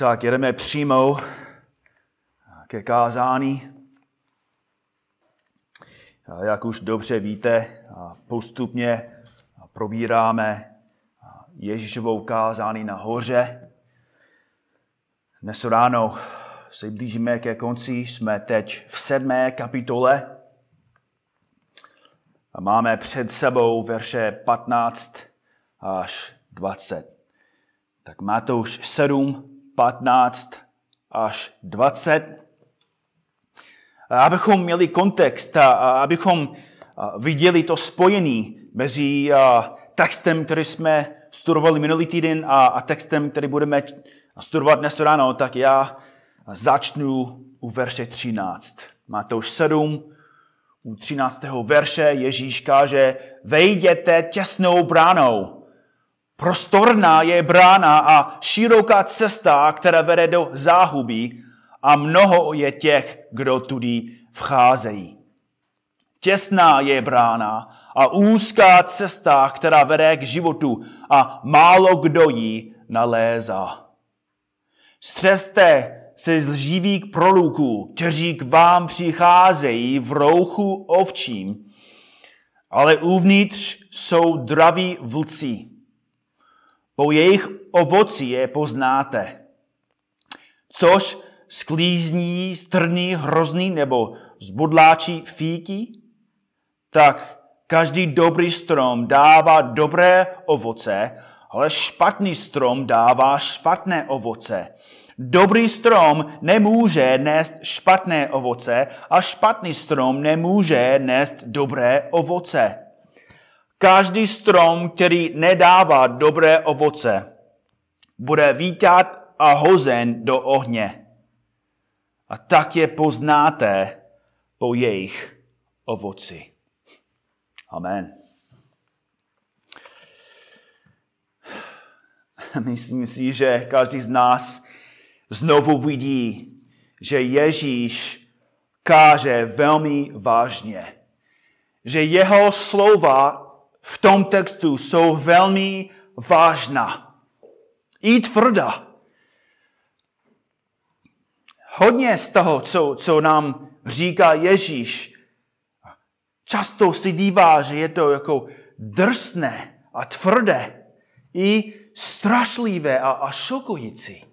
Tak jedeme přímo ke kázání. Jak už dobře víte, postupně probíráme Ježíšovou kázání na hoře. Dnes ráno se blížíme ke konci, jsme teď v sedmé kapitole a máme před sebou verše 15 až 20. Tak Matouš 7, 15 až 20. Abychom měli kontext abychom viděli to spojení mezi textem, který jsme studovali minulý týden a textem, který budeme studovat dnes ráno, tak já začnu u verše 13. Matouš 7, u 13. verše Ježíš káže, vejděte těsnou bránou, Prostorná je brána a široká cesta, která vede do záhuby a mnoho je těch, kdo tudy vcházejí. Těsná je brána a úzká cesta, která vede k životu a málo kdo ji nalézá. Střeste se z lživých proluků, kteří k vám přicházejí v rouchu ovčím, ale uvnitř jsou draví vlci. Po jejich ovoci je poznáte. Což sklízní, strný, hrozný nebo zbudláčí fíky? Tak každý dobrý strom dává dobré ovoce, ale špatný strom dává špatné ovoce. Dobrý strom nemůže nést špatné ovoce a špatný strom nemůže nést dobré ovoce. Každý strom, který nedává dobré ovoce, bude vítat a hozen do ohně. A tak je poznáte po jejich ovoci. Amen. Myslím si, že každý z nás znovu vidí, že Ježíš káže velmi vážně. Že jeho slova v tom textu jsou velmi vážná. I tvrdá. Hodně z toho, co, co nám říká Ježíš, často si dívá, že je to jako drsné a tvrdé, i strašlivé a, a šokující.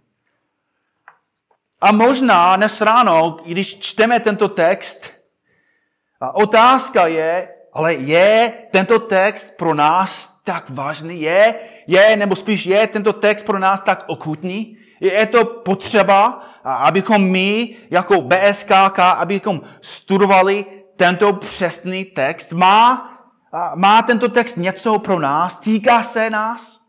A možná dnes ráno, když čteme tento text, a otázka je, ale je tento text pro nás tak vážný? Je, je, nebo spíš je tento text pro nás tak okutný? Je to potřeba, abychom my jako BSKK, abychom studovali tento přesný text? Má, má tento text něco pro nás? Týká se nás?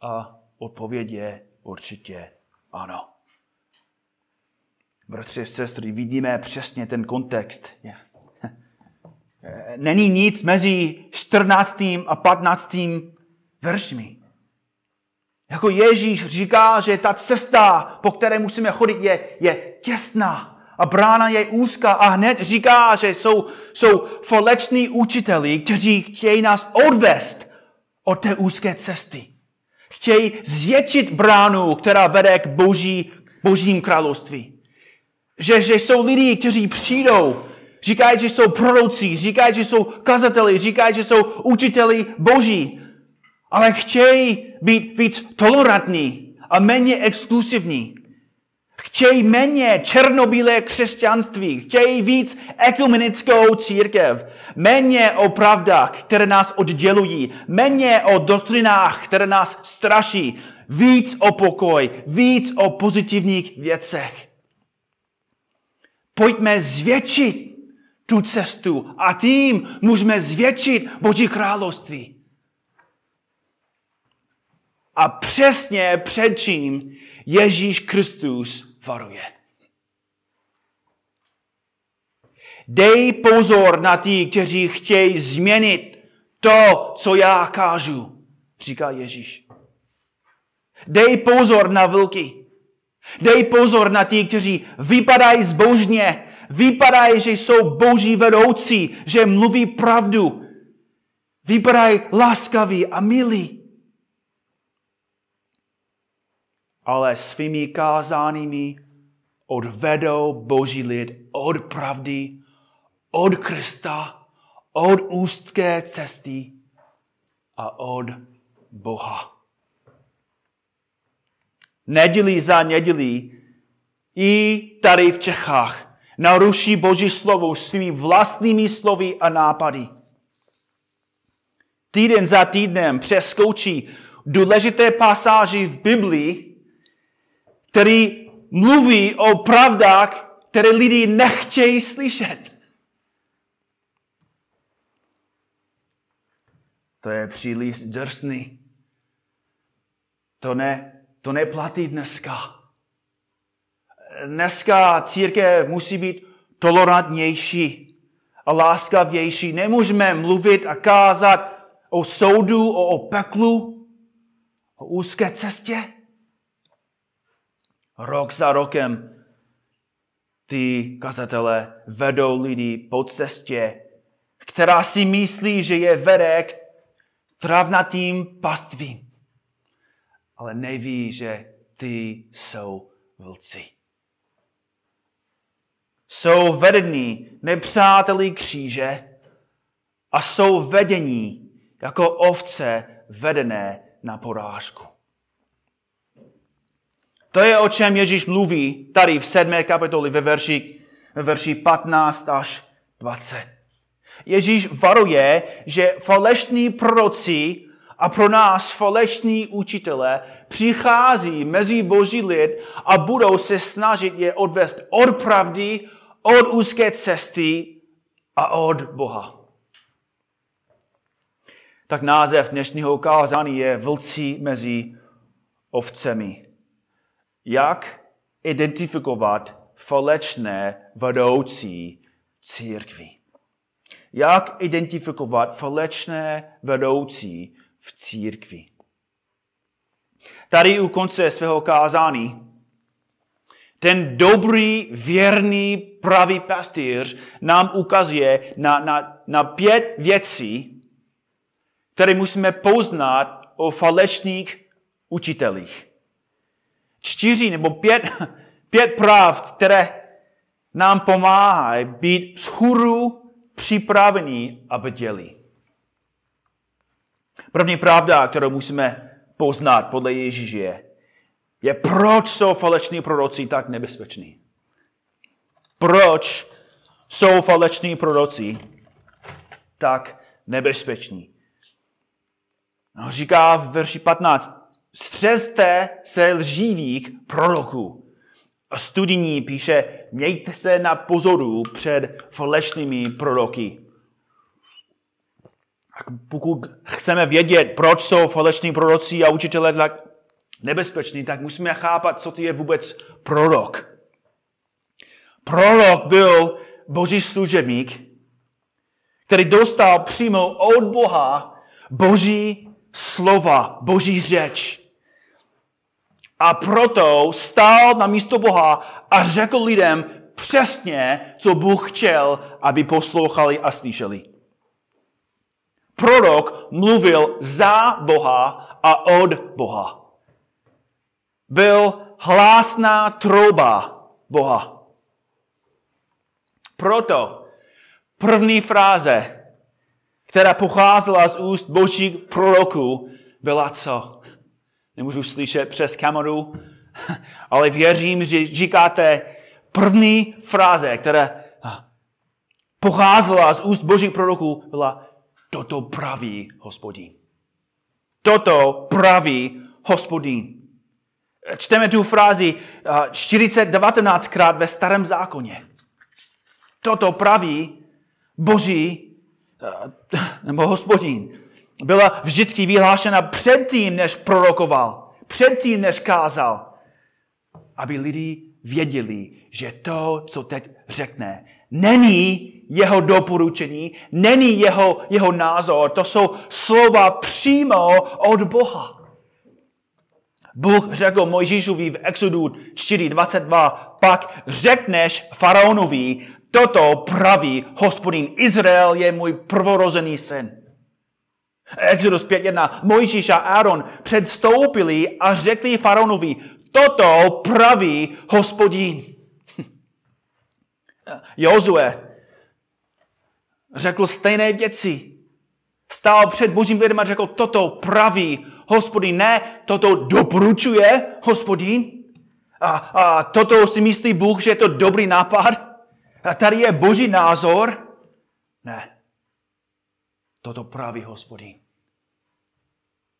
A odpověď je určitě ano. Bratři a sestry, vidíme přesně ten kontext. Není nic mezi 14. a 15. veršmi. Jako Ježíš říká, že ta cesta, po které musíme chodit, je, je těsná a brána je úzká a hned říká, že jsou, jsou faleční učiteli, kteří chtějí nás odvést od té úzké cesty. Chtějí zvětšit bránu, která vede k boží, božím království. Že, že jsou lidi, kteří přijdou, říkají, že jsou proroci, říkají, že jsou kazateli, říkají, že jsou učiteli boží, ale chtějí být víc tolerantní a méně exkluzivní. Chtějí méně černobílé křesťanství, chtějí víc ekumenickou církev, méně o pravdách, které nás oddělují, méně o doktrinách, které nás straší, víc o pokoj, víc o pozitivních věcech. Pojďme zvětšit tu cestu a tím můžeme zvětšit Boží království. A přesně před čím Ježíš Kristus varuje. Dej pozor na ty, kteří chtějí změnit to, co já kážu, říká Ježíš. Dej pozor na vlky. Dej pozor na ty, kteří vypadají zbožně, vypadají, že jsou boží vedoucí, že mluví pravdu. Vypadají láskaví a milí. ale svými kázáními odvedou boží lid od pravdy, od Krista, od úzké cesty a od Boha. Nedělí za nedělí i tady v Čechách naruší Boží slovo svými vlastními slovy a nápady. Týden za týdnem přeskoučí důležité pasáži v Biblii, který mluví o pravdách, které lidi nechtějí slyšet. To je příliš drsný. To, ne, to neplatí dneska. Dneska církev musí být tolerantnější a láskavější. Nemůžeme mluvit a kázat o soudu, o, o peklu, o úzké cestě. Rok za rokem ty kazatele vedou lidi po cestě, která si myslí, že je vede k travnatým pastvím. Ale neví, že ty jsou vlci. Jsou vedení nepřáteli kříže a jsou vedení jako ovce vedené na porážku. To je, o čem Ježíš mluví tady v 7. kapitoli ve verši, ve verši 15 až 20. Ježíš varuje, že falešní proroci a pro nás falešní učitele přichází mezi boží lid a budou se snažit je odvést od pravdy, od úzké cesty a od Boha. Tak název dnešního kázání je Vlci mezi ovcemi. Jak identifikovat falešné vedoucí církvy? Jak identifikovat falešné vedoucí v církvi? Tady u konce svého kázání ten dobrý, věrný, pravý pastýř nám ukazuje na, na, na pět věcí, které musíme poznat o falešných učitelích čtyři nebo pět, pět práv, které nám pomáhají být vzhůru připravení a bdělí. První pravda, kterou musíme poznat podle Ježíše, je, proč jsou faleční proroci tak nebezpeční. Proč jsou faleční proroci tak nebezpeční. No, říká v verši 15, střezte se lživých proroků. A studijní píše, mějte se na pozoru před falešnými proroky. Pokud chceme vědět, proč jsou falešní proroci a učitelé tak nebezpeční, tak musíme chápat, co to je vůbec prorok. Prorok byl boží služebník, který dostal přímo od Boha boží slova, boží řeč. A proto stál na místo Boha a řekl lidem přesně, co Bůh chtěl, aby poslouchali a slyšeli. Prorok mluvil za Boha a od Boha. Byl hlásná trouba Boha. Proto první fráze, která pocházela z úst božích proroků, byla co? nemůžu slyšet přes kameru, ale věřím, že říkáte první fráze, která pocházela z úst božích proroků, byla toto praví hospodín. Toto praví hospodín. Čteme tu frázi 40-19krát ve starém zákoně. Toto praví boží nebo hospodín byla vždycky vyhlášena předtím, než prorokoval, předtím, než kázal, aby lidi věděli, že to, co teď řekne, není jeho doporučení, není jeho, jeho názor, to jsou slova přímo od Boha. Bůh řekl Mojžíšovi v Exodu 4.22, pak řekneš faraonovi, toto praví hospodin Izrael je můj prvorozený syn. Exodus 5.1. Mojžíš a Aaron předstoupili a řekli faraonovi, Toto praví hospodín. Jozue řekl stejné věci. Stál před božím lidem a řekl, toto praví hospodín, ne, toto doporučuje hospodín. A, a toto si myslí Bůh, že je to dobrý nápad. A tady je boží názor. Ne. Toto praví hospodín.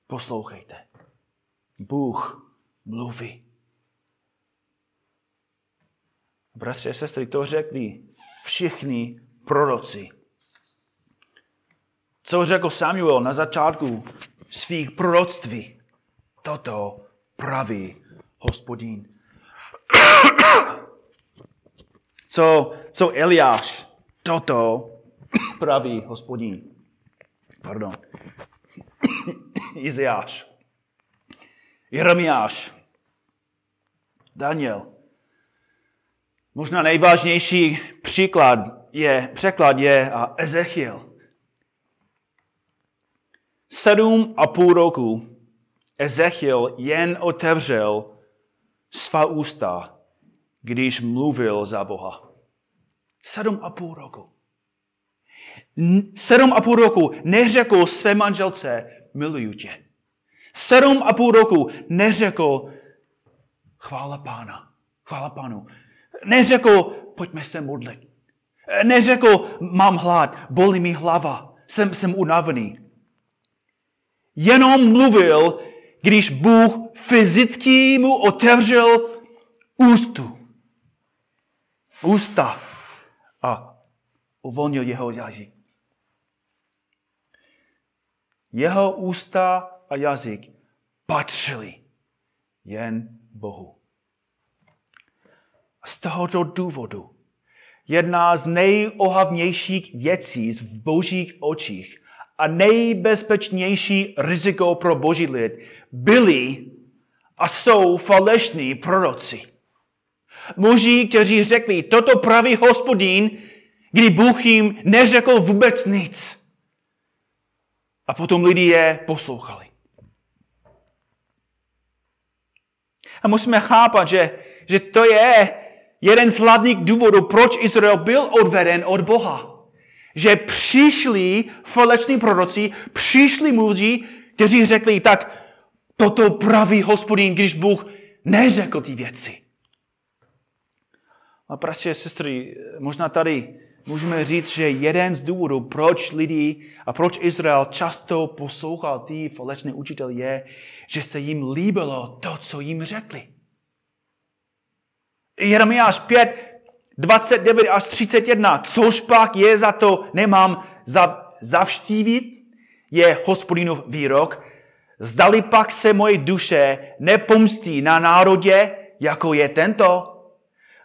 Poslouchejte. Bůh mluví. Bratři a sestry, to řekli všichni proroci. Co řekl Samuel na začátku svých proroctví? Toto praví hospodín. Co, co Eliáš? Toto praví hospodín. Pardon. Iziáš. Jeremiáš. Daniel. Možná nejvážnější příklad je, překlad je Ezechiel. Sedm a půl roku Ezechiel jen otevřel svá ústa, když mluvil za Boha. Sedm a půl roku. Sedm a půl roku neřekl své manželce, miluju tě. Sedm a půl roku neřekl, chvála pána, chvála pánu. Neřekl, pojďme se modlit. Neřekl, mám hlad, bolí mi hlava, jsem, jsem unavený. Jenom mluvil, když Bůh fyzicky mu otevřel ústu. Ústa. A uvolnil jeho jazyk. Jeho ústa a jazyk patřili jen Bohu. A z tohoto důvodu jedna z nejohavnějších věcí v božích očích a nejbezpečnější riziko pro boží lid byli a jsou falešní proroci. Muži, kteří řekli, toto praví hospodín, kdy Bůh jim neřekl vůbec nic. A potom lidi je poslouchali. A musíme chápat, že, že to je jeden z hlavních důvodů, proč Izrael byl odveden od Boha že přišli faleční proroci, přišli muži, kteří řekli, tak toto praví hospodin, když Bůh neřekl ty věci. A bratři sestry, možná tady můžeme říct, že jeden z důvodů, proč lidi a proč Izrael často poslouchal ty falešné učitele, je, že se jim líbilo to, co jim řekli. Jeremiáš 5, 29 až 31, což pak je za to, nemám za, zavštívit, je hospodinův výrok, zdali pak se moje duše nepomstí na národě, jako je tento.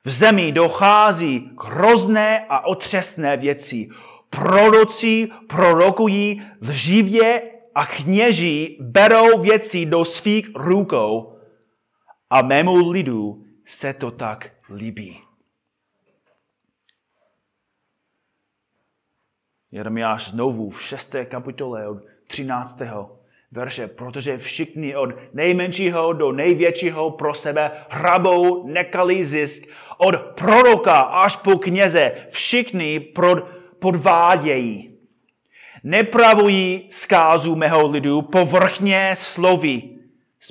V zemi dochází k hrozné a otřesné věci. Proroci prorokují lživě a kněží berou věci do svých rukou a mému lidu se to tak líbí. Jeremiáš znovu v 6. kapitole od 13. verše, protože všichni od nejmenšího do největšího pro sebe hrabou nekalý zisk, od proroka až po kněze, všichni podvádějí. Nepravují zkázu mého lidu povrchně slovy.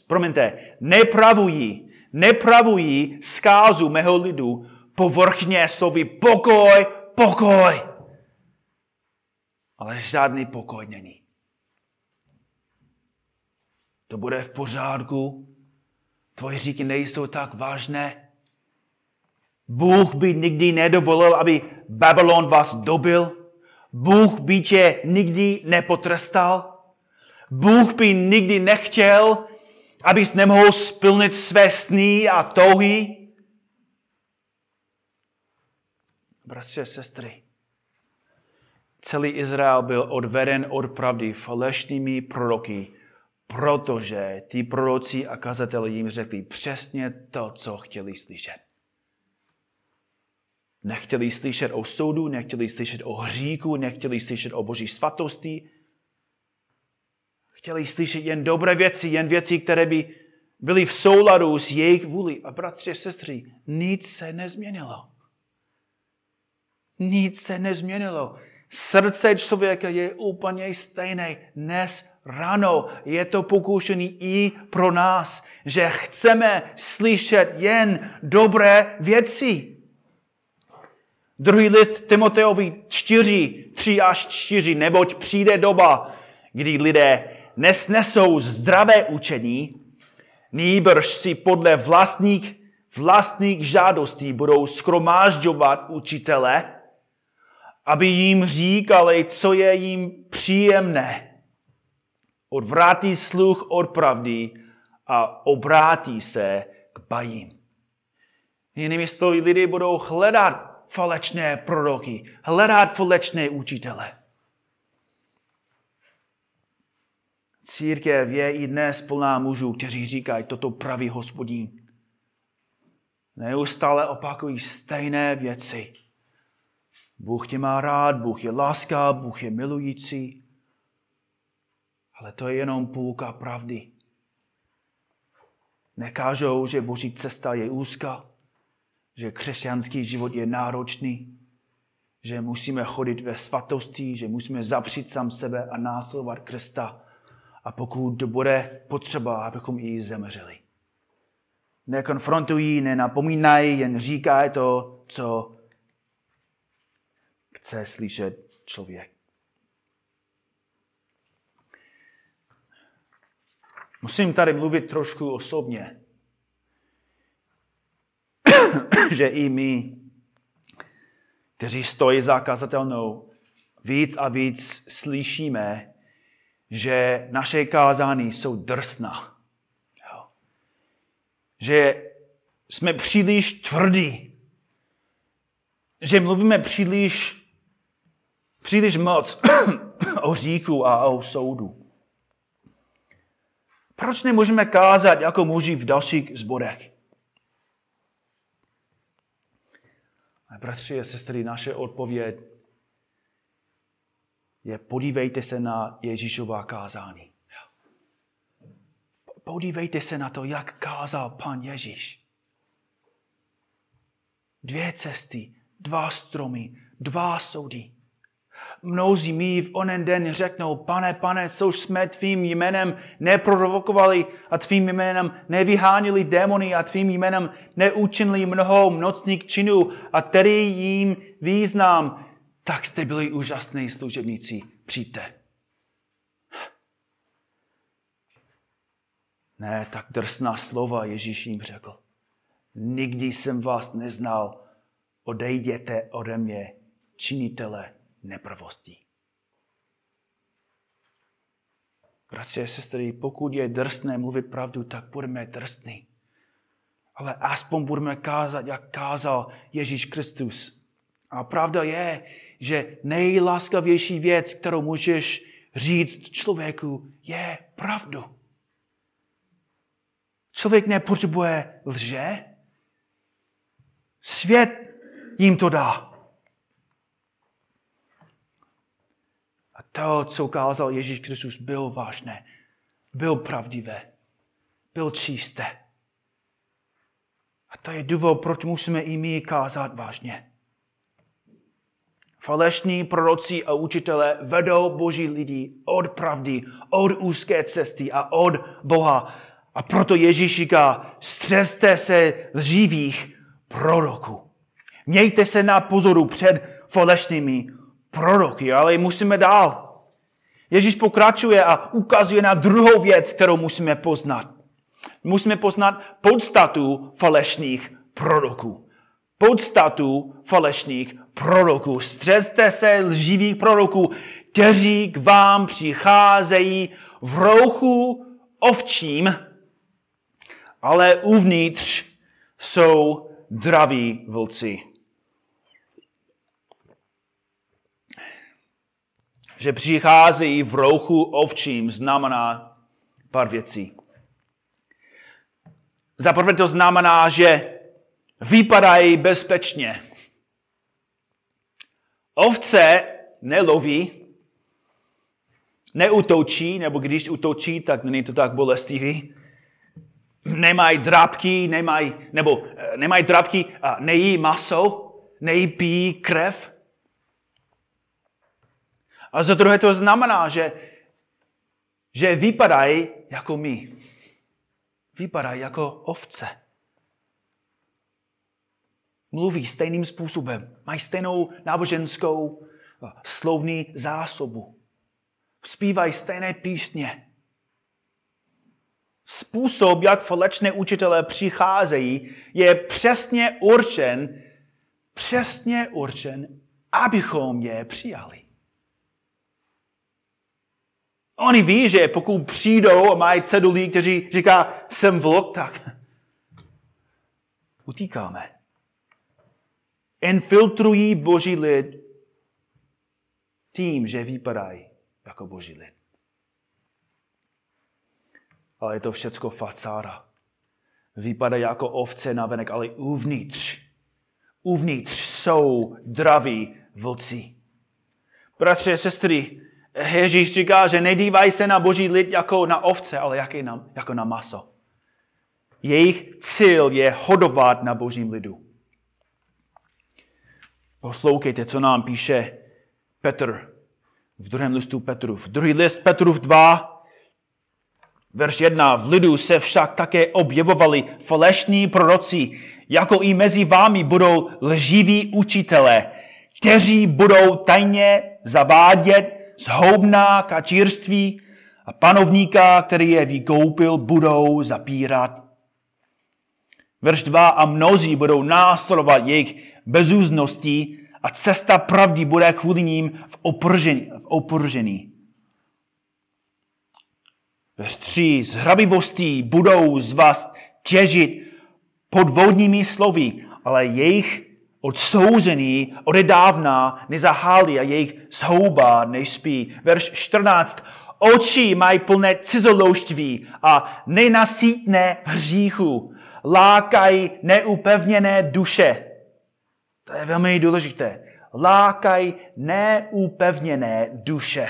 Promiňte, nepravují, nepravují zkázu mého lidu povrchně slovy pokoj, pokoj ale žádný pokoj není. To bude v pořádku. Tvoje říky nejsou tak vážné. Bůh by nikdy nedovolil, aby Babylon vás dobil. Bůh by tě nikdy nepotrestal. Bůh by nikdy nechtěl, abys nemohl splnit své sny a touhy. Bratři a sestry, celý Izrael byl odveden od pravdy falešnými proroky, protože ty proroci a kazateli jim řekli přesně to, co chtěli slyšet. Nechtěli slyšet o soudu, nechtěli slyšet o hříku, nechtěli slyšet o boží svatosti. Chtěli slyšet jen dobré věci, jen věci, které by byli v souladu s jejich vůli. A bratři a sestry, nic se nezměnilo. Nic se nezměnilo. Srdce člověka je úplně stejné. Dnes ráno je to pokušení i pro nás, že chceme slyšet jen dobré věci. Druhý list Timoteovi 4, 3 až 4, neboť přijde doba, kdy lidé nesnesou zdravé učení, nýbrž si podle vlastních, vlastních žádostí budou skromážďovat učitele, aby jim říkali, co je jim příjemné. Odvrátí sluch od pravdy a obrátí se k bajím. Jinými slovy, lidé budou hledat falečné proroky, hledat falečné učitele. Církev je i dnes plná mužů, kteří říkají, toto pravý hospodín. Neustále opakují stejné věci. Bůh tě má rád, Bůh je láska, Bůh je milující. Ale to je jenom půlka pravdy. Nekážou, že boží cesta je úzká, že křesťanský život je náročný, že musíme chodit ve svatosti, že musíme zapřít sám sebe a následovat Krista. A pokud to bude potřeba, abychom i zemřeli. Nekonfrontují, nenapomínají, jen říkají to, co chce slyšet člověk. Musím tady mluvit trošku osobně, že i my, kteří stojí za kazatelnou, víc a víc slyšíme, že naše kázání jsou drsná. Že jsme příliš tvrdí. Že mluvíme příliš příliš moc o říku a o soudu. Proč nemůžeme kázat jako muži v dalších zborech? A bratři a sestry, naše odpověď je podívejte se na Ježíšová kázání. Podívejte se na to, jak kázal pan Ježíš. Dvě cesty, dva stromy, dva soudy. Mnozí mi v onen den řeknou, pane, pane, což jsme tvým jménem neprorovokovali a tvým jménem nevyhánili démony a tvým jménem neučinili mnoho nocných činů a který jim význam, tak jste byli úžasní služebníci, přijďte. Ne, tak drsná slova Ježíš jim řekl. Nikdy jsem vás neznal, odejděte ode mě, činitele neprvostí. Bratři a sestry, pokud je drsné mluvit pravdu, tak budeme drsní. Ale aspoň budeme kázat, jak kázal Ježíš Kristus. A pravda je, že nejláskavější věc, kterou můžeš říct člověku, je pravdu. Člověk nepotřebuje lže. Svět jim to dá. To, co kázal Ježíš Kristus, bylo vážné, byl pravdivé, byl čisté. A to je důvod, proč musíme i my kázat vážně. Falešní proroci a učitelé vedou boží lidi od pravdy, od úzké cesty a od Boha. A proto Ježíš říká, střeste se lživých proroků. Mějte se na pozoru před falešnými proroky, ale musíme dál. Ježíš pokračuje a ukazuje na druhou věc, kterou musíme poznat. Musíme poznat podstatu falešných proroků. Podstatu falešných proroků. Střeste se lživých proroků, kteří k vám přicházejí v rouchu ovčím, ale uvnitř jsou draví vlci. Že přichází v rouchu ovčím, znamená pár věcí. Za prvé to znamená, že vypadají bezpečně. Ovce neloví, neutočí, nebo když utočí, tak není to tak bolestivý. nemají drápky, nemají, nebo eh, nemají drápky, a nejí maso, nejí pí krev. A za druhé to znamená, že, že vypadají jako my. Vypadají jako ovce. Mluví stejným způsobem. Mají stejnou náboženskou slovní zásobu. Zpívají stejné písně. Způsob, jak falečné učitelé přicházejí, je přesně určen, přesně určen, abychom je přijali. Oni ví, že pokud přijdou a mají cedulí, kteří říká, jsem vlk, tak utíkáme. Infiltrují boží lid tím, že vypadají jako boží lid. Ale je to všecko facáda. Vypadá jako ovce na venek, ale uvnitř, uvnitř jsou draví vlci. Bratře, sestry, Ježíš říká, že nedívají se na boží lid jako na ovce, ale jak na, jako na maso. Jejich cíl je hodovat na božím lidu. Poslouchejte, co nám píše Petr v druhém listu Petrův. Druhý list Petrův 2, verš 1. V lidu se však také objevovali falešní proroci, jako i mezi vámi budou lživí učitelé, kteří budou tajně zavádět zhoubná kačírství a panovníka, který je vykoupil, budou zapírat. Verš 2. A mnozí budou následovat jejich bezúzností a cesta pravdy bude kvůli ním v opržení. V opržení. Verš 3. Z hrabivostí budou z vás těžit podvodními slovy, ale jejich odsouzení odedávna nezaháli a jejich zhouba nespí. Verš 14. Oči mají plné cizolouštví a nenasítné hříchu. Lákají neupevněné duše. To je velmi důležité. Lákají neupevněné duše.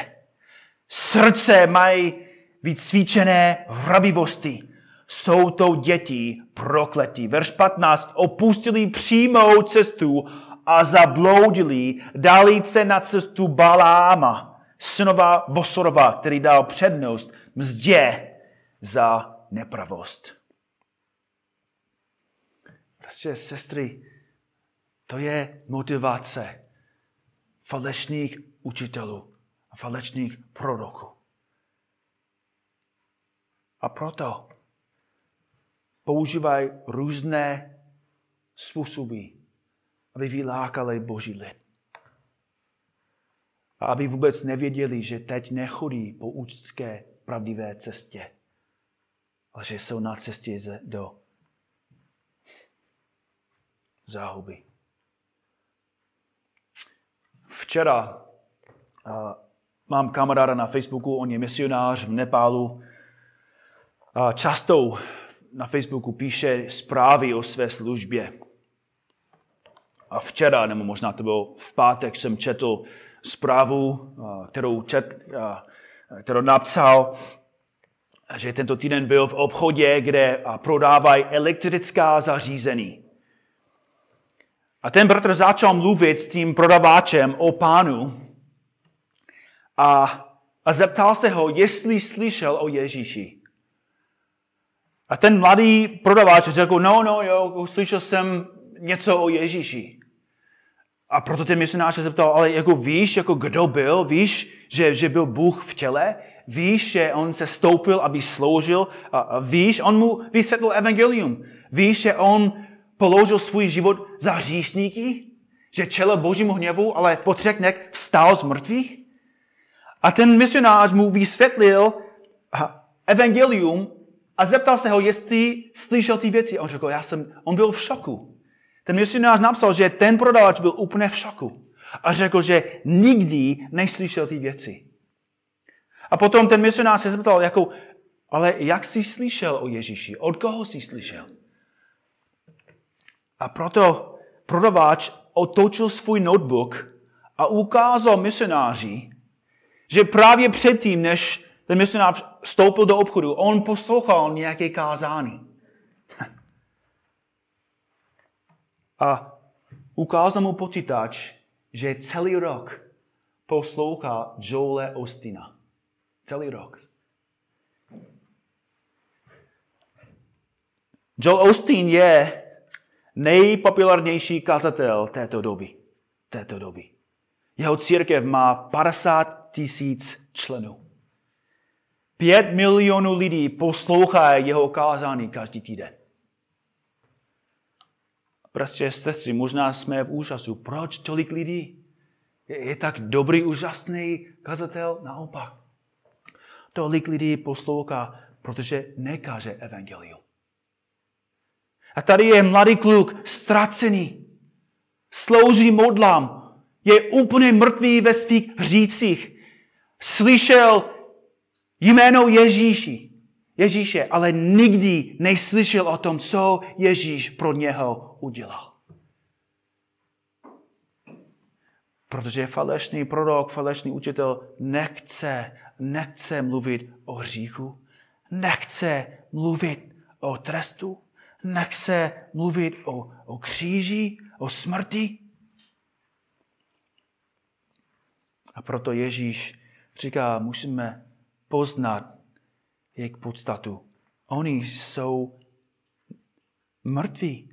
Srdce mají vycvičené hrabivosti jsou to děti prokletí. Verš 15. Opustili přímou cestu a zabloudili, dali se na cestu Baláma, synova Bosorova, který dal přednost mzdě za nepravost. Prostě, sestry, to je motivace falešných učitelů a falešných proroků. A proto používají různé způsoby, aby vylákali boží lid. A aby vůbec nevěděli, že teď nechodí po účtské pravdivé cestě, ale že jsou na cestě do záhuby. Včera uh, mám kamaráda na Facebooku, on je misionář v Nepálu. Uh, často na Facebooku píše zprávy o své službě. A včera, nebo možná to bylo v pátek, jsem četl zprávu, kterou, čet, kterou napsal, že tento týden byl v obchodě, kde prodávají elektrická zařízení. A ten bratr začal mluvit s tím prodaváčem o pánu a, a zeptal se ho, jestli slyšel o Ježíši. A ten mladý prodavač řekl, no, no, jo, slyšel jsem něco o Ježíši. A proto ten misionář se zeptal, ale jako víš, jako kdo byl? Víš, že, že byl Bůh v těle? Víš, že on se stoupil, aby sloužil? A, a víš, on mu vysvětlil evangelium. Víš, že on položil svůj život za hříšníky? Že čelil božímu hněvu, ale po třech dnech vstal z mrtvých? A ten misionář mu vysvětlil evangelium a zeptal se ho, jestli slyšel ty věci. On řekl, já jsem, on byl v šoku. Ten misionář napsal, že ten prodavač byl úplně v šoku. A řekl, že nikdy neslyšel ty věci. A potom ten misionář se zeptal, jako, ale jak jsi slyšel o Ježíši? Od koho jsi slyšel? A proto prodavač otočil svůj notebook a ukázal misionáři, že právě předtím, než ten misionář vstoupil do obchodu, on poslouchal nějaké kázání. A ukázal mu počítač, že celý rok poslouchá Joele Ostina. Celý rok. Joel Osteen je nejpopulárnější kazatel této doby. Této doby. Jeho církev má 50 tisíc členů. Pět milionů lidí poslouchá jeho kázání každý týden. Prostě sestry, možná jsme v úžasu. Proč tolik lidí? Je, je tak dobrý, úžasný kazatel? Naopak. Tolik lidí poslouchá, protože nekáže evangelium. A tady je mladý kluk, ztracený. Slouží modlám. Je úplně mrtvý ve svých hřících. Slyšel jméno Ježíši. Ježíše, ale nikdy neslyšel o tom, co Ježíš pro něho udělal. Protože falešný prorok, falešný učitel nechce, nechce mluvit o hříchu, nechce mluvit o trestu, nechce mluvit o, o kříži, o smrti. A proto Ježíš říká, musíme poznat jejich podstatu. Oni jsou mrtví.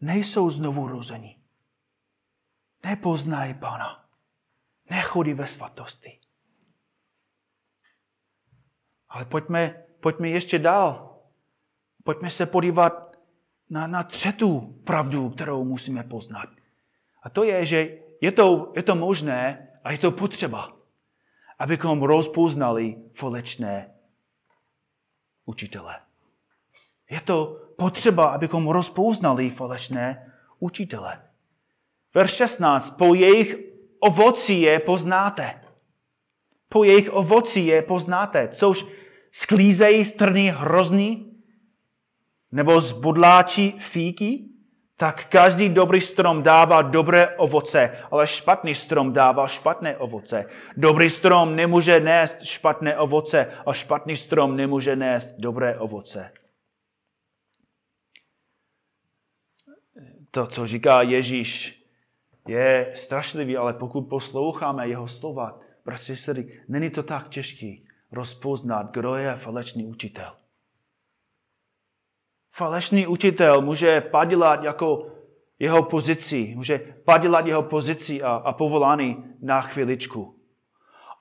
Nejsou znovu rození. Nepoznají Pána. Nechodí ve svatosti. Ale pojďme, pojďme ještě dál. Pojďme se podívat na, na třetí pravdu, kterou musíme poznat. A to je, že je to, je to možné a je to potřeba, abychom rozpoznali falečné učitele. Je to potřeba, abychom rozpoznali falešné učitele. Verš 16. Po jejich ovoci je poznáte. Po jejich ovoci je poznáte. Což sklízejí strny hrozný? Nebo zbudláči fíky? Tak každý dobrý strom dává dobré ovoce, ale špatný strom dává špatné ovoce. Dobrý strom nemůže nést špatné ovoce a špatný strom nemůže nést dobré ovoce. To, co říká Ježíš, je strašlivý, ale pokud posloucháme jeho slova, bratři sestry, není to tak těžký rozpoznat, kdo je falešný učitel. Falešný učitel může padělat jako jeho pozici, může padělat jeho pozici a, a povolání na chviličku.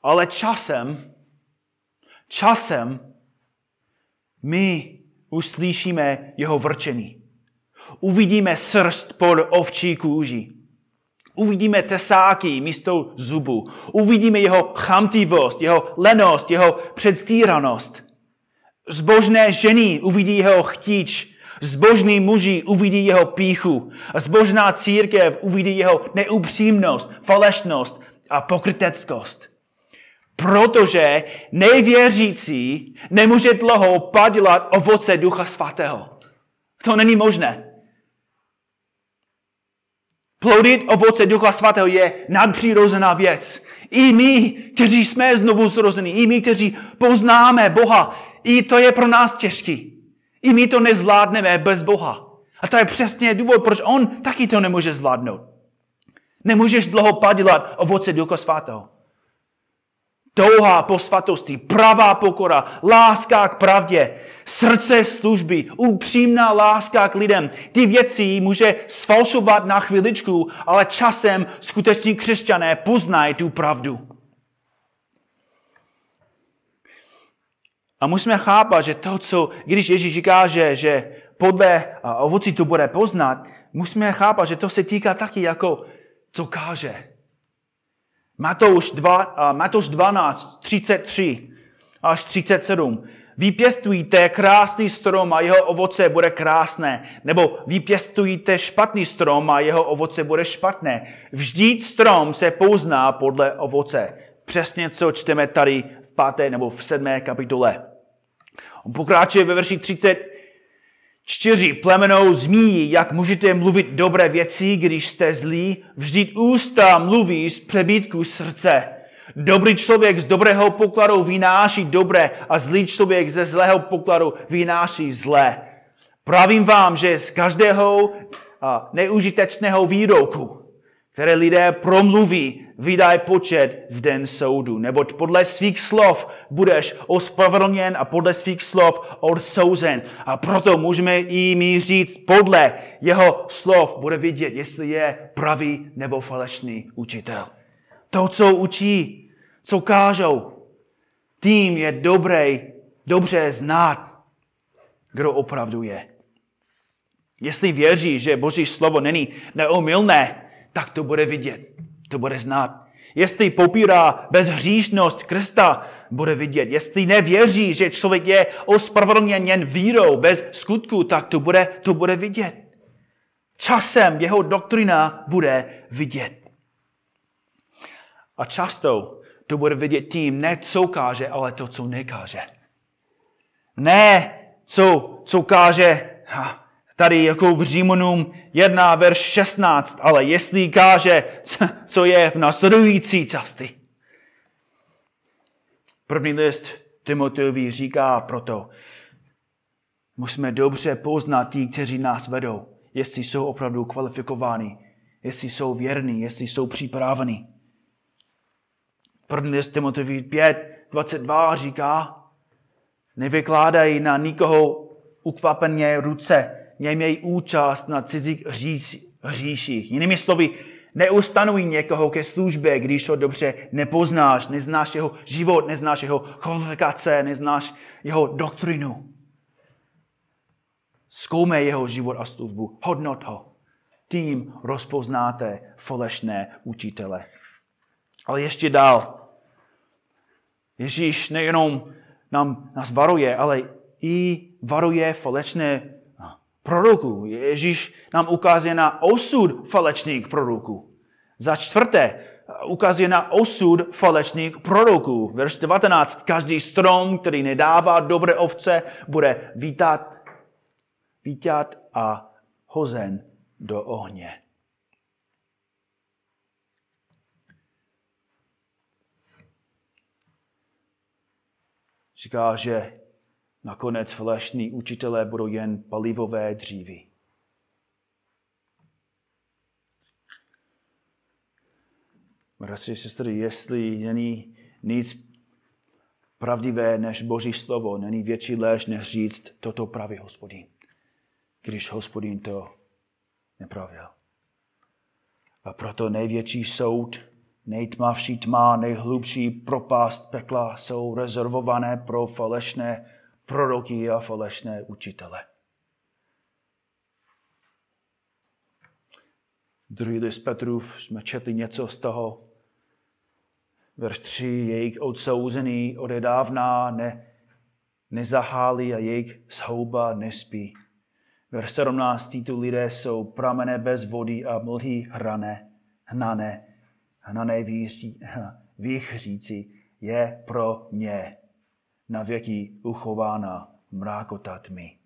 Ale časem, časem my uslyšíme jeho vrčení. Uvidíme srst pod ovčí kůži. Uvidíme tesáky místo zubu. Uvidíme jeho chamtivost, jeho lenost, jeho předstíranost. Zbožné ženy uvidí jeho chtíč. Zbožní muži uvidí jeho píchu. Zbožná církev uvidí jeho neupřímnost, falešnost a pokryteckost. Protože nevěřící nemůže dlouho padělat ovoce Ducha Svatého. To není možné. Plodit ovoce Ducha Svatého je nadpřirozená věc. I my, kteří jsme znovu zrození, i my, kteří poznáme Boha, i to je pro nás těžký. I my to nezvládneme bez Boha. A to je přesně důvod, proč on taky to nemůže zvládnout. Nemůžeš dlouho padělat ovoce Ducha Svatého. Touha po svatosti, pravá pokora, láska k pravdě, srdce služby, upřímná láska k lidem. Ty věci může sfalšovat na chviličku, ale časem skuteční křesťané poznají tu pravdu. A musíme chápat, že to, co, když Ježíš říká, že, že podle ovocí to bude poznat, musíme chápat, že to se týká taky jako, co káže. Matouš, 2, Matouš 12, 33 až 37. Vypěstujte krásný strom a jeho ovoce bude krásné. Nebo vypěstujte špatný strom a jeho ovoce bude špatné. Vždyť strom se pozná podle ovoce. Přesně co čteme tady páté nebo v sedmé kapitole. On pokračuje ve verši 30, Čtyři plemenou zmíní, jak můžete mluvit dobré věci, když jste zlí. Vždyť ústa mluví z přebytku srdce. Dobrý člověk z dobrého pokladu vynáší dobré a zlý člověk ze zlého pokladu vynáší zlé. Pravím vám, že z každého neužitečného výroku, které lidé promluví, vydaj počet v den soudu. Neboť podle svých slov budeš ospravedlněn a podle svých slov odsouzen. A proto můžeme i mi říct, podle jeho slov bude vidět, jestli je pravý nebo falešný učitel. To, co učí, co kážou, tím je dobré, dobře znát, kdo opravdu je. Jestli věří, že Boží slovo není neomylné, tak to bude vidět, to bude znát. Jestli popírá bezhříšnost Krista, bude vidět. Jestli nevěří, že člověk je ospravedlněn jen vírou, bez skutku, tak to bude, to bude vidět. Časem jeho doktrina bude vidět. A často to bude vidět tím, ne co káže, ale to, co nekáže. Ne, co, co káže, ha, tady jako v Římanům 1, verš 16, ale jestli káže, co je v následující části. První list Timoteovi říká proto, musíme dobře poznat tí, kteří nás vedou, jestli jsou opravdu kvalifikováni, jestli jsou věrní, jestli jsou připraveni. První list Timoteovi 5, 22 říká, nevykládají na nikoho ukvapeně ruce, nemějí účast na cizích hříších. Jinými slovy, neustanují někoho ke službě, když ho dobře nepoznáš, neznáš jeho život, neznáš jeho kvalifikace, neznáš jeho doktrinu. Zkoumej jeho život a službu, hodnot ho. Tím rozpoznáte falešné učitele. Ale ještě dál. Ježíš nejenom nám, nás varuje, ale i varuje falešné proroků. Ježíš nám ukazuje na osud falečných proroků. Za čtvrté, ukazuje na osud falečných proroků. Verš 19. Každý strom, který nedává dobré ovce, bude vítat, vítat a hozen do ohně. Říká, že Nakonec falešní učitelé budou jen palivové dřívy. Bratři sestry, jestli není nic pravdivé než Boží slovo, není větší lež než říct, toto praví hospodin, když hospodin to nepravil. A proto největší soud, nejtmavší tma, nejhlubší propast pekla jsou rezervované pro falešné proroky a falešné učitele. Druhý list Petrův jsme četli něco z toho. Verš 3, jejich odsouzený odedávna ne, nezahálí a jejich zhouba nespí. Verš 17, tyto lidé jsou pramené bez vody a mlhy hrané, hnané, hnané výří, výchříci je pro ně na věky uchována mrákota tmy.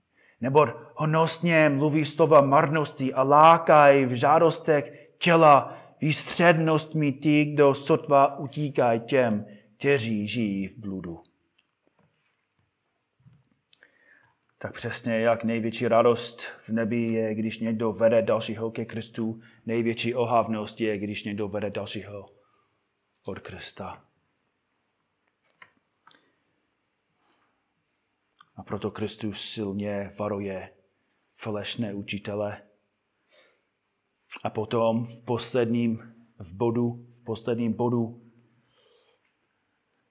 Nebo honosně mluví slova marnosti a lákaj v žádostech těla výstřednostmi tí, kdo sotva utíkají těm, kteří žijí v bludu. Tak přesně jak největší radost v nebi je, když někdo vede dalšího ke Kristu, největší ohavnost je, když někdo vede dalšího od Krista. A proto Kristus silně varuje falešné učitele. A potom v posledním v bodu, v posledním bodu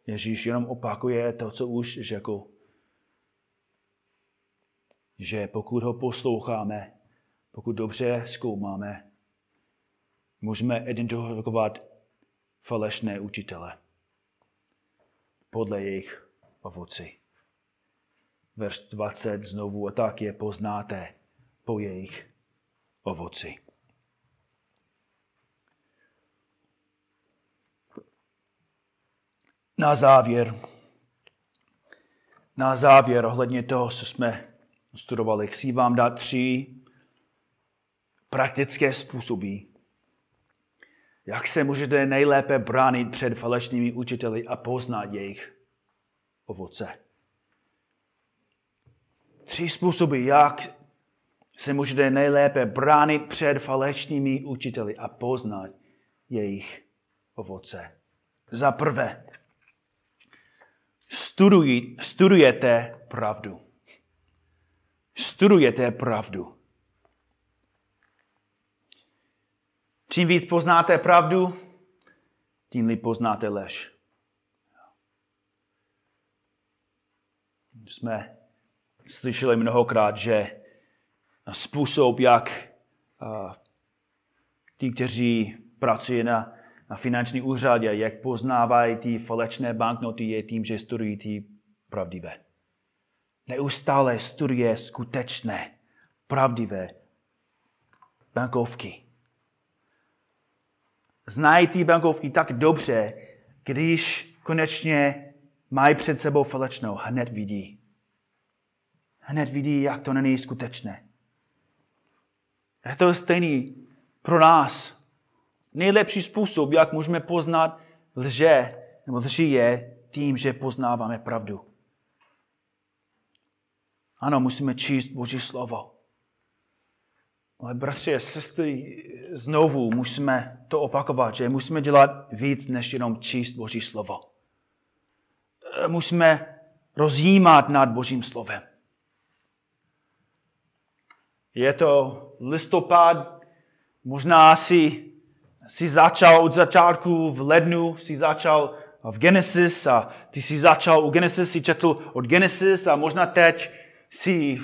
Ježíš jenom opakuje to, co už řekl. Že pokud ho posloucháme, pokud dobře zkoumáme, můžeme identifikovat falešné učitele podle jejich ovoci verš 20 znovu, a tak je poznáte po jejich ovoci. Na závěr, na závěr ohledně toho, co jsme studovali, chci vám dát tři praktické způsoby, jak se můžete nejlépe bránit před falešnými učiteli a poznat jejich ovoce tři způsoby, jak se můžete nejlépe bránit před falešnými učiteli a poznat jejich ovoce. Za prvé, studuj, studujete pravdu. Studujete pravdu. Čím víc poznáte pravdu, tím líp poznáte lež. Jsme slyšeli mnohokrát, že způsob, jak ti, kteří pracují na, na finanční úřadě, jak poznávají ty falešné banknoty, je tím, že studují ty pravdivé. Neustále studuje skutečné, pravdivé bankovky. Znají ty bankovky tak dobře, když konečně mají před sebou falešnou, hned vidí. Hned vidí, jak to není skutečné. Je to stejný pro nás. Nejlepší způsob, jak můžeme poznat lže, nebo lži je tím, že poznáváme pravdu. Ano, musíme číst Boží slovo. Ale bratři a sestry, znovu musíme to opakovat, že musíme dělat víc, než jenom číst Boží slovo. Musíme rozjímat nad Božím slovem. Je to listopad, možná si, si začal od začátku v lednu, si začal v Genesis a ty si začal u Genesis, si četl od Genesis a možná teď si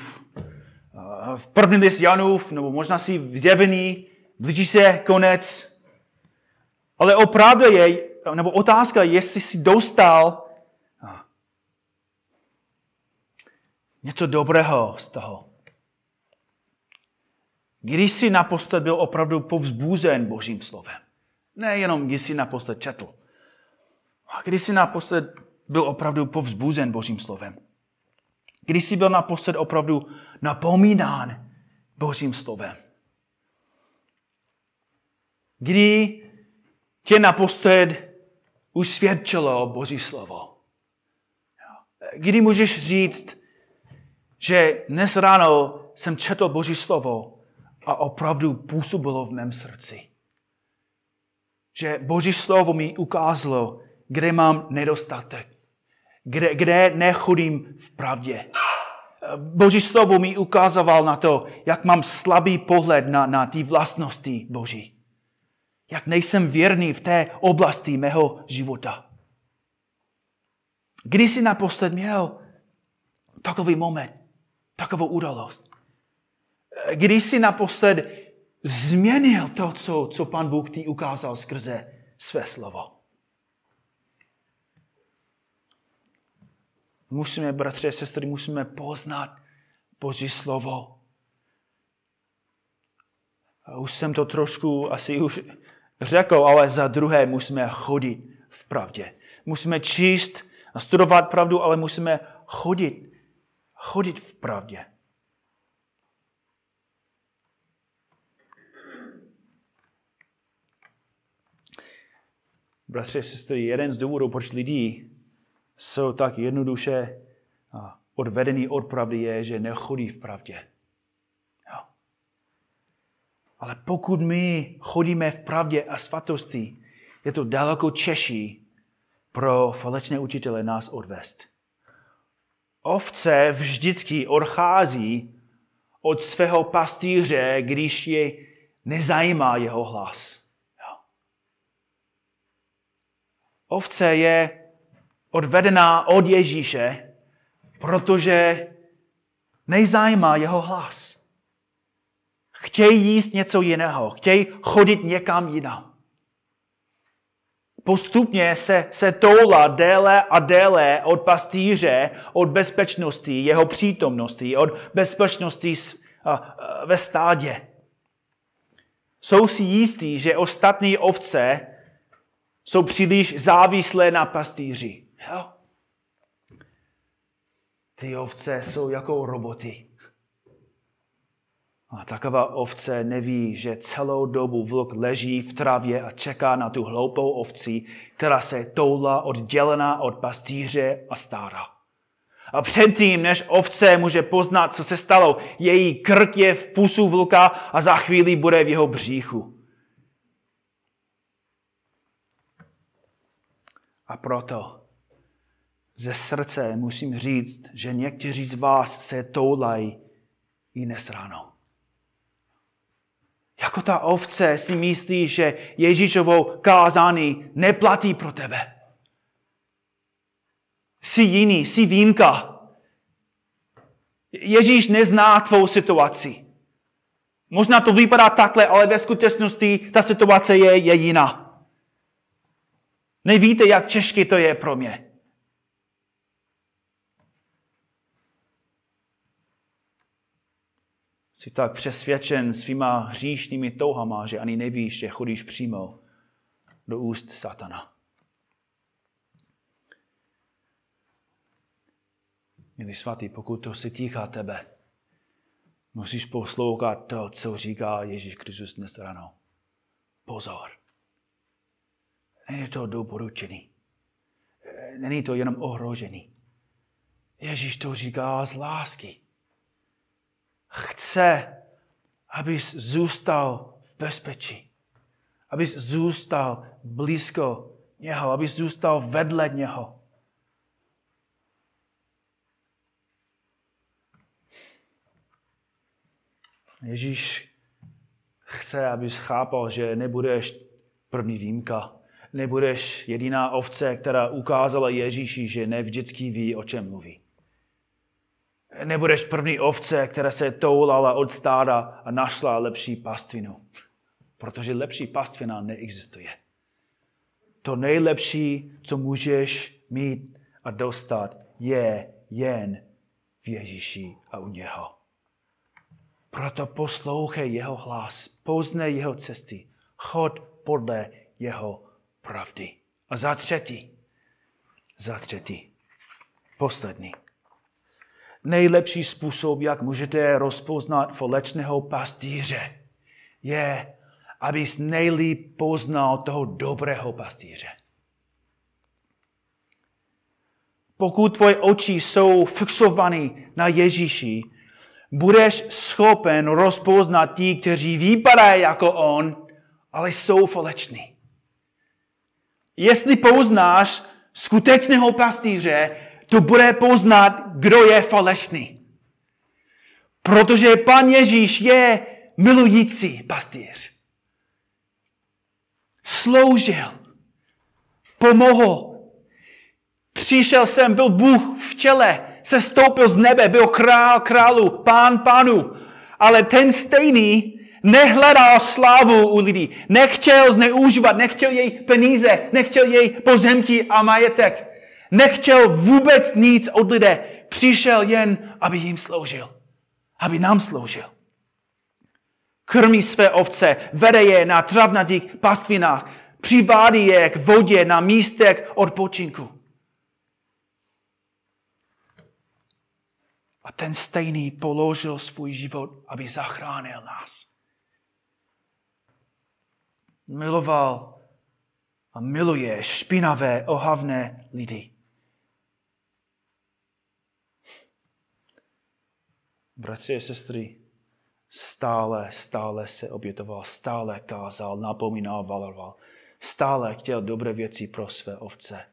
v prvním list Janův, nebo možná si v zjevený, blíží se konec. Ale opravdu je, nebo otázka, jestli si dostal něco dobrého z toho. Když jsi naposled byl opravdu povzbuzen Božím slovem. Nejenom, když jsi naposled četl. A když jsi naposled byl opravdu povzbuzen Božím slovem. Když jsi byl naposled opravdu napomínán Božím slovem. Kdy tě naposled usvědčilo Boží slovo. Kdy můžeš říct, že dnes ráno jsem četl Boží slovo a opravdu působilo v mém srdci. Že Boží slovo mi ukázalo, kde mám nedostatek, kde, kde nechodím v pravdě. Boží slovo mi ukázoval na to, jak mám slabý pohled na, na ty vlastnosti Boží. Jak nejsem věrný v té oblasti mého života. Kdy jsi naposled měl takový moment, takovou událost? Kdy jsi naposled změnil to, co, co pan Bůh ti ukázal skrze své slovo? Musíme, bratře a sestry, musíme poznat Boží slovo. Už jsem to trošku asi už řekl, ale za druhé musíme chodit v pravdě. Musíme číst a studovat pravdu, ale musíme chodit, chodit v pravdě. Bratři a sestry, jeden z důvodů, proč lidi jsou tak jednoduše odvedený od pravdy, je, že nechodí v pravdě. Jo. Ale pokud my chodíme v pravdě a svatosti, je to daleko češí pro falečné učitele nás odvést. Ovce vždycky odchází od svého pastýře, když je nezajímá jeho hlas. Ovce je odvedená od Ježíše, protože nejzajímá jeho hlas. Chtějí jíst něco jiného, chtějí chodit někam jinam. Postupně se, se toula déle a déle od pastýře, od bezpečnosti, jeho přítomnosti, od bezpečnosti ve stádě. Jsou si jistí, že ostatní ovce jsou příliš závislé na pastýři. Jo? Ty ovce jsou jako roboty. A taková ovce neví, že celou dobu vlk leží v travě a čeká na tu hloupou ovci, která se toula oddělená od pastýře a stará. A předtím, než ovce může poznat, co se stalo, její krk je v pusu vlka a za chvíli bude v jeho bříchu. A proto ze srdce musím říct, že někteří z vás se toulají i dnes ráno. Jako ta ovce si myslí, že Ježíšovou kázání neplatí pro tebe. Jsi jiný, jsi výjimka. Ježíš nezná tvou situaci. Možná to vypadá takhle, ale ve skutečnosti ta situace je, je jiná. Nevíte, jak těžké to je pro mě. Jsi tak přesvědčen svýma hříšnými touhama, že ani nevíš, že chodíš přímo do úst satana. Milí svatý, pokud to se týká tebe, musíš poslouchat to, co říká Ježíš Kristus dnes ráno. Pozor. Není to doporučený. Není to jenom ohrožený. Ježíš to říká z lásky. Chce, abys zůstal v bezpečí. Abys zůstal blízko něho, abys zůstal vedle něho. Ježíš chce, abys chápal, že nebudeš první výjimka. Nebudeš jediná ovce, která ukázala Ježíši, že nevždycky ví, o čem mluví. Nebudeš první ovce, která se toulala od stáda a našla lepší pastvinu. Protože lepší pastvina neexistuje. To nejlepší, co můžeš mít a dostat, je jen v Ježíši a u něho. Proto poslouchej jeho hlas, poznej jeho cesty, chod podle jeho pravdy. A za třetí, za třetí, poslední. Nejlepší způsob, jak můžete rozpoznat falečného pastýře, je, abys nejlíp poznal toho dobrého pastýře. Pokud tvoje oči jsou fixované na Ježíši, budeš schopen rozpoznat ti, kteří vypadají jako on, ale jsou faleční. Jestli poznáš skutečného pastýře, to bude poznat, kdo je falešný. Protože pan Ježíš je milující pastýř. Sloužil, pomohl. Přišel jsem, byl Bůh v čele, se stoupil z nebe, byl král králu, pán pánu. Ale ten stejný nehledal slávu u lidí, nechtěl zneužívat, nechtěl její peníze, nechtěl její pozemky a majetek. Nechtěl vůbec nic od lidé. Přišel jen, aby jim sloužil. Aby nám sloužil. Krmí své ovce, vede je na travnatých pastvinách, přivádí je k vodě na místech odpočinku. A ten stejný položil svůj život, aby zachránil nás miloval a miluje špinavé, ohavné lidi. Bratři a sestry, stále, stále se obětoval, stále kázal, napomínal, valoval. Stále chtěl dobré věci pro své ovce.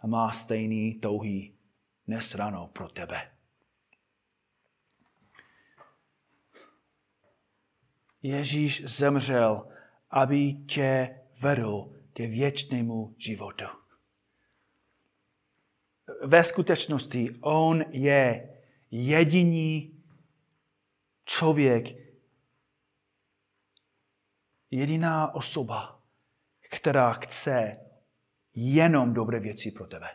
A má stejný touhý dnes ráno pro tebe. Ježíš zemřel aby tě vedl ke věčnému životu. Ve skutečnosti on je jediný člověk, jediná osoba, která chce jenom dobré věci pro tebe.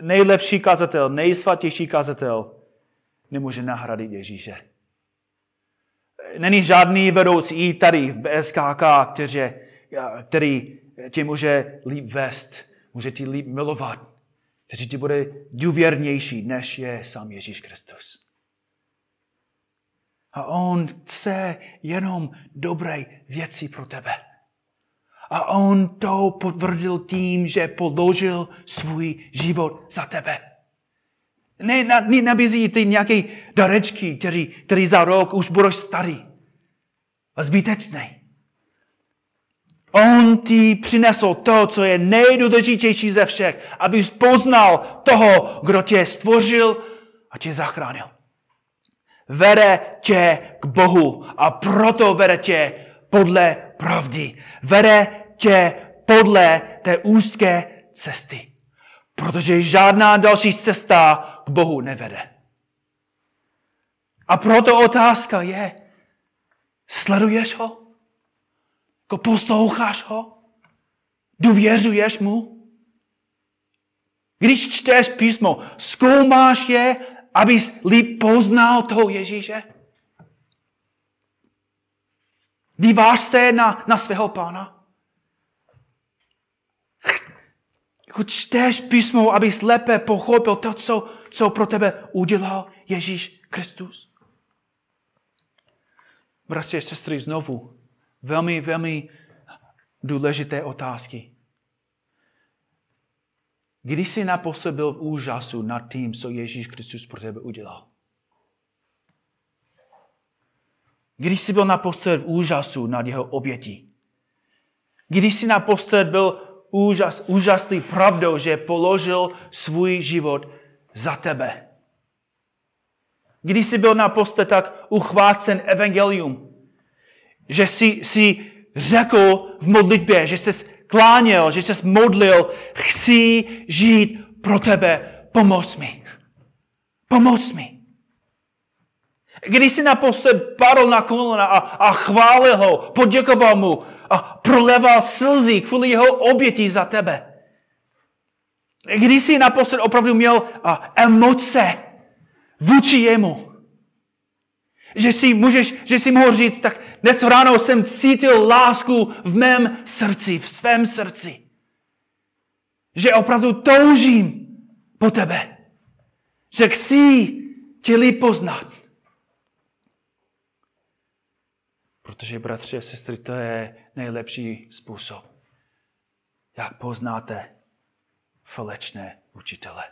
Nejlepší kazatel, nejsvatější kazatel nemůže nahradit Ježíše není žádný vedoucí tady v BSKK, který, který tě může líp vést, může ti líp milovat, který ti bude důvěrnější, než je sám Ježíš Kristus. A on chce jenom dobré věci pro tebe. A on to potvrdil tím, že položil svůj život za tebe. Ne, na, ne nabízí ty nějaké darečky, který, který za rok už budeš starý a zbytečný. On ti přinesl to, co je nejdůležitější ze všech, abys poznal toho, kdo tě stvořil a tě zachránil. Vede tě k Bohu a proto vede tě podle pravdy. Vede tě podle té úzké cesty. Protože žádná další cesta k Bohu nevede. A proto otázka je, sleduješ ho? Jako posloucháš ho? Důvěřuješ mu? Když čteš písmo, zkoumáš je, abys líp poznal toho Ježíše? Díváš se na, na svého pána? Jako čteš písmo, abys lépe pochopil to, co, co pro tebe udělal Ježíš Kristus? Bratři a sestry, znovu, velmi, velmi důležité otázky. Kdy jsi naposled byl v úžasu nad tím, co Ježíš Kristus pro tebe udělal? Když jsi byl naposled v úžasu nad jeho obětí? Když jsi naposled byl úžas, úžasný pravdou, že položil svůj život za tebe? Když jsi byl naposled tak uchvácen evangelium, že jsi, jsi řekl v modlitbě, že jsi kláněl, že jsi modlil, chci žít pro tebe, pomoc mi. Pomoc mi. Když jsi naposled padl na kolena a, a chválil ho, poděkoval mu a proleval slzy kvůli jeho obětí za tebe. Když jsi naposled opravdu měl a, emoce vůči jemu. Že si, můžeš, že si mohl říct, tak dnes ráno jsem cítil lásku v mém srdci, v svém srdci. Že opravdu toužím po tebe. Že chci tě líp poznat. Protože, bratři a sestry, to je nejlepší způsob, jak poznáte falečné učitele.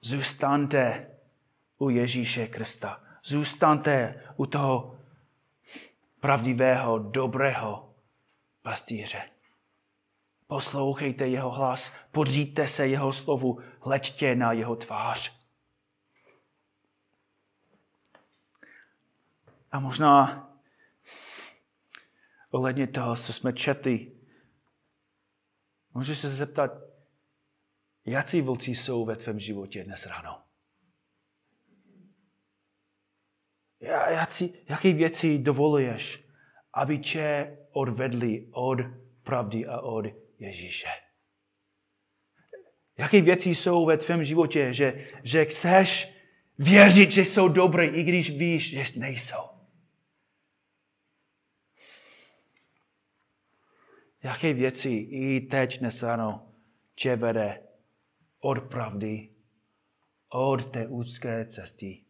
Zůstaňte u Ježíše Krista. Zůstaňte u toho pravdivého, dobrého pastýře. Poslouchejte jeho hlas, podříďte se jeho slovu, hleďte na jeho tvář. A možná ohledně toho, co jsme četli, můžeš se zeptat, jaký vlci jsou ve tvém životě dnes ráno? jaký, jaký věci dovoluješ, aby tě odvedli od pravdy a od Ježíše? Jaké věci jsou ve tvém životě, že, že chceš věřit, že jsou dobré, i když víš, že nejsou? Jaké věci i teď dnes ráno tě vede od pravdy, od té úzké cesty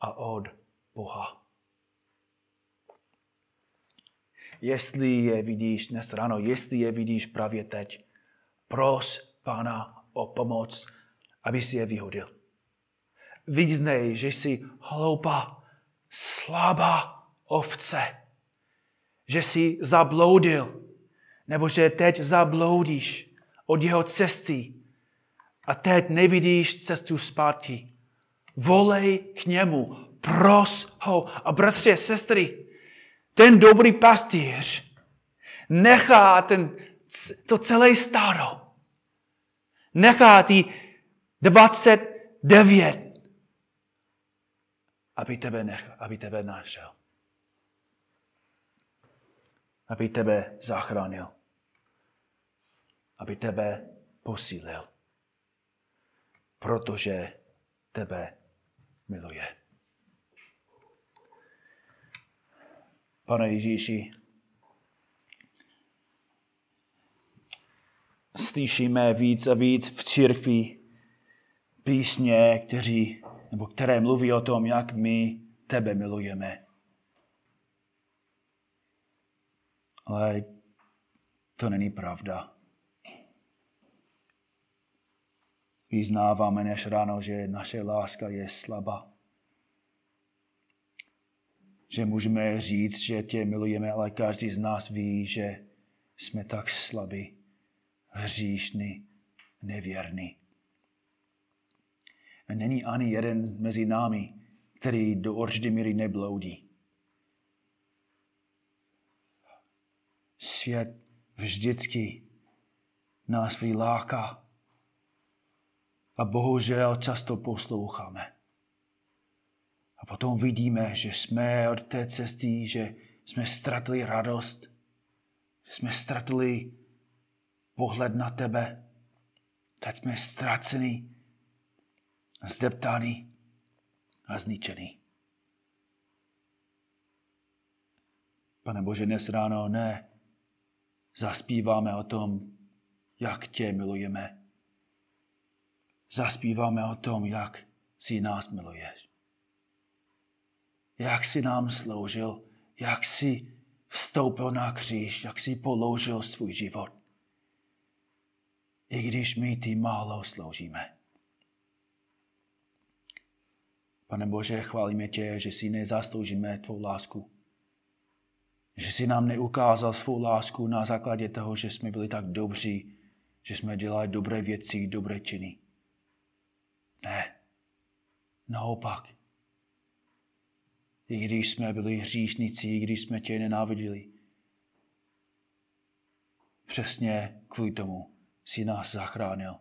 a od Boha. Jestli je vidíš dnes ráno, jestli je vidíš právě teď, pros Pána o pomoc, aby si je vyhodil. Vyznej, že jsi hloupá, slabá ovce, že jsi zabloudil, nebo že teď zabloudíš od jeho cesty a teď nevidíš cestu zpátky. Volej k němu, Pros ho. A bratři a sestry, ten dobrý pastýř nechá ten, to celé stádo. Nechá ty 29, aby tebe, nech, aby tebe našel. Aby tebe zachránil. Aby tebe posílil. Protože tebe miluje. Pane Ježíši, slyšíme víc a víc v církvi písně, kteří, nebo které mluví o tom, jak my tebe milujeme. Ale to není pravda. Vyznáváme než ráno, že naše láska je slabá. Že můžeme říct, že tě milujeme, ale každý z nás ví, že jsme tak slabí, hříšní, nevěrní. A není ani jeden mezi námi, který do určité míry nebloudí. Svět vždycky nás vyláká a bohužel často posloucháme. A potom vidíme, že jsme od té cesty, že jsme ztratili radost, že jsme ztratili pohled na tebe. Teď jsme ztraceni, zdeptaný a zničený. Pane Bože, dnes ráno ne, zaspíváme o tom, jak tě milujeme. Zaspíváme o tom, jak si nás miluješ. Jak si nám sloužil, jak si vstoupil na kříž, jak si položil svůj život. I když my ty málo sloužíme. Pane Bože, chválíme tě, že si nezasloužíme tvou lásku. Že si nám neukázal svou lásku na základě toho, že jsme byli tak dobří, že jsme dělali dobré věci, dobré činy. Ne. Naopak. I když jsme byli hříšníci, i když jsme tě nenáviděli. Přesně kvůli tomu si nás zachránil.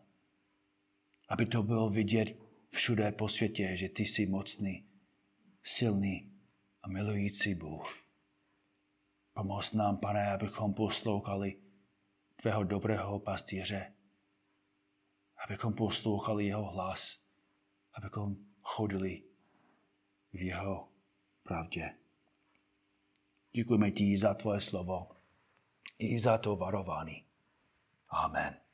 Aby to bylo vidět všude po světě, že ty jsi mocný, silný a milující Bůh. Pomoz nám, pane, abychom poslouchali tvého dobrého pastýře, abychom poslouchali jeho hlas, abychom chodili v jeho pravdě. Děkujeme ti za tvoje slovo i za to varování. Amen.